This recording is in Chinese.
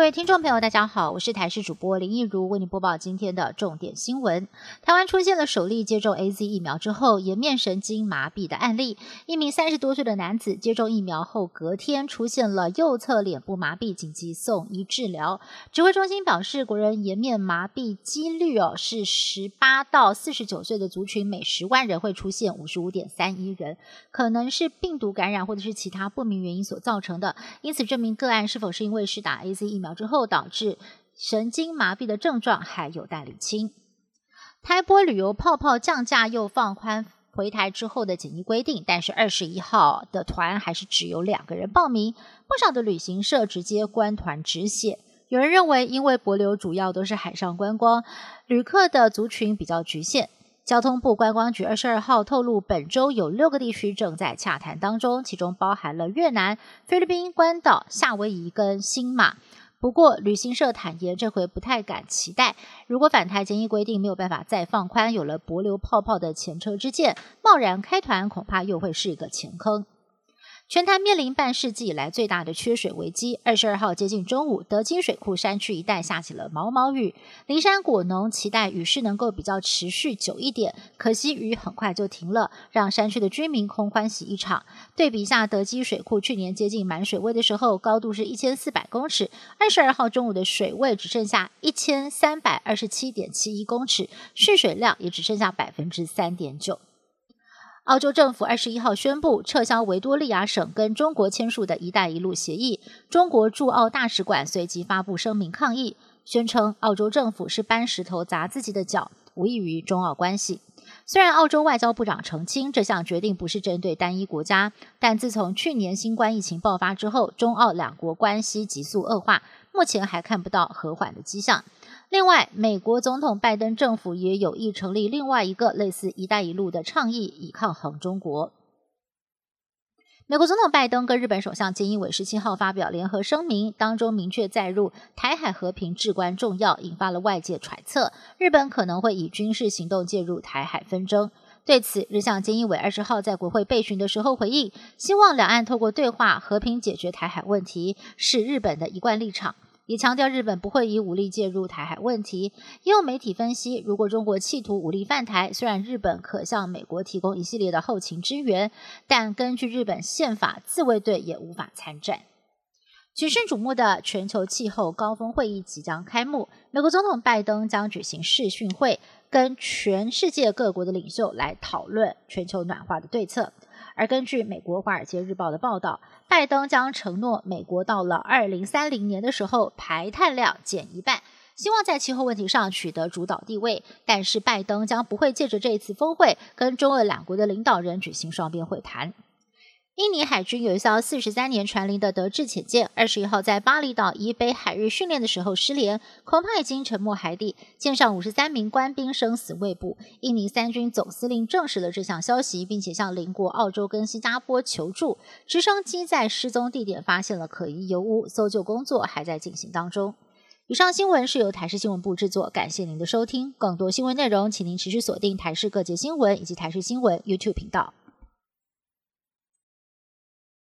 各位听众朋友，大家好，我是台视主播林义如，为您播报今天的重点新闻。台湾出现了首例接种 A Z 疫苗之后颜面神经麻痹的案例，一名三十多岁的男子接种疫苗后隔天出现了右侧脸部麻痹，紧急送医治疗。指挥中心表示，国人颜面麻痹几率哦是十八到四十九岁的族群每十万人会出现五十五点三一人，可能是病毒感染或者是其他不明原因所造成的。因此，证明个案是否是因为是打 A Z 疫苗。之后导致神经麻痹的症状还有待理清。台波旅游泡泡降价又放宽回台之后的检疫规定，但是二十一号的团还是只有两个人报名，不少的旅行社直接关团止血。有人认为，因为博流主要都是海上观光，旅客的族群比较局限。交通部观光局二十二号透露，本周有六个地区正在洽谈当中，其中包含了越南、菲律宾、关岛、夏威夷跟新马。不过，旅行社坦言，这回不太敢期待。如果反台检疫规定没有办法再放宽，有了博流泡泡的前车之鉴，贸然开团恐怕又会是一个前坑。全台面临半世纪以来最大的缺水危机。二十二号接近中午，德基水库山区一带下起了毛毛雨。灵山果农期待雨势能够比较持续久一点，可惜雨很快就停了，让山区的居民空欢喜一场。对比一下，德基水库去年接近满水位的时候，高度是一千四百公尺，二十二号中午的水位只剩下一千三百二十七点七一公尺，蓄水量也只剩下百分之三点九。澳洲政府二十一号宣布撤销维多利亚省跟中国签署的一带一路协议，中国驻澳大使馆随即发布声明抗议，宣称澳洲政府是搬石头砸自己的脚，无异于中澳关系。虽然澳洲外交部长澄清这项决定不是针对单一国家，但自从去年新冠疫情爆发之后，中澳两国关系急速恶化，目前还看不到和缓的迹象。另外，美国总统拜登政府也有意成立另外一个类似“一带一路”的倡议，以抗衡中国。美国总统拜登跟日本首相菅义伟十七号发表联合声明，当中明确载入台海和平至关重要，引发了外界揣测，日本可能会以军事行动介入台海纷争。对此，日向菅义伟二十号在国会备询的时候回应，希望两岸透过对话和平解决台海问题，是日本的一贯立场。也强调日本不会以武力介入台海问题。也有媒体分析，如果中国企图武力犯台，虽然日本可向美国提供一系列的后勤支援，但根据日本宪法，自卫队也无法参战。举世瞩目的全球气候高峰会议即将开幕，美国总统拜登将举行视讯会，跟全世界各国的领袖来讨论全球暖化的对策。而根据美国《华尔街日报》的报道，拜登将承诺，美国到了二零三零年的时候，排碳量减一半，希望在气候问题上取得主导地位。但是，拜登将不会借着这次峰会，跟中俄两国的领导人举行双边会谈。印尼海军有一艘四十三年船龄的德制潜舰，二十一号在巴厘岛以北海域训练的时候失联，恐怕已经沉没海底。舰上五十三名官兵生死未卜。印尼三军总司令证实了这项消息，并且向邻国澳洲跟新加坡求助。直升机在失踪地点发现了可疑油污，搜救工作还在进行当中。以上新闻是由台视新闻部制作，感谢您的收听。更多新闻内容，请您持续锁定台视各界新闻以及台视新闻 YouTube 频道。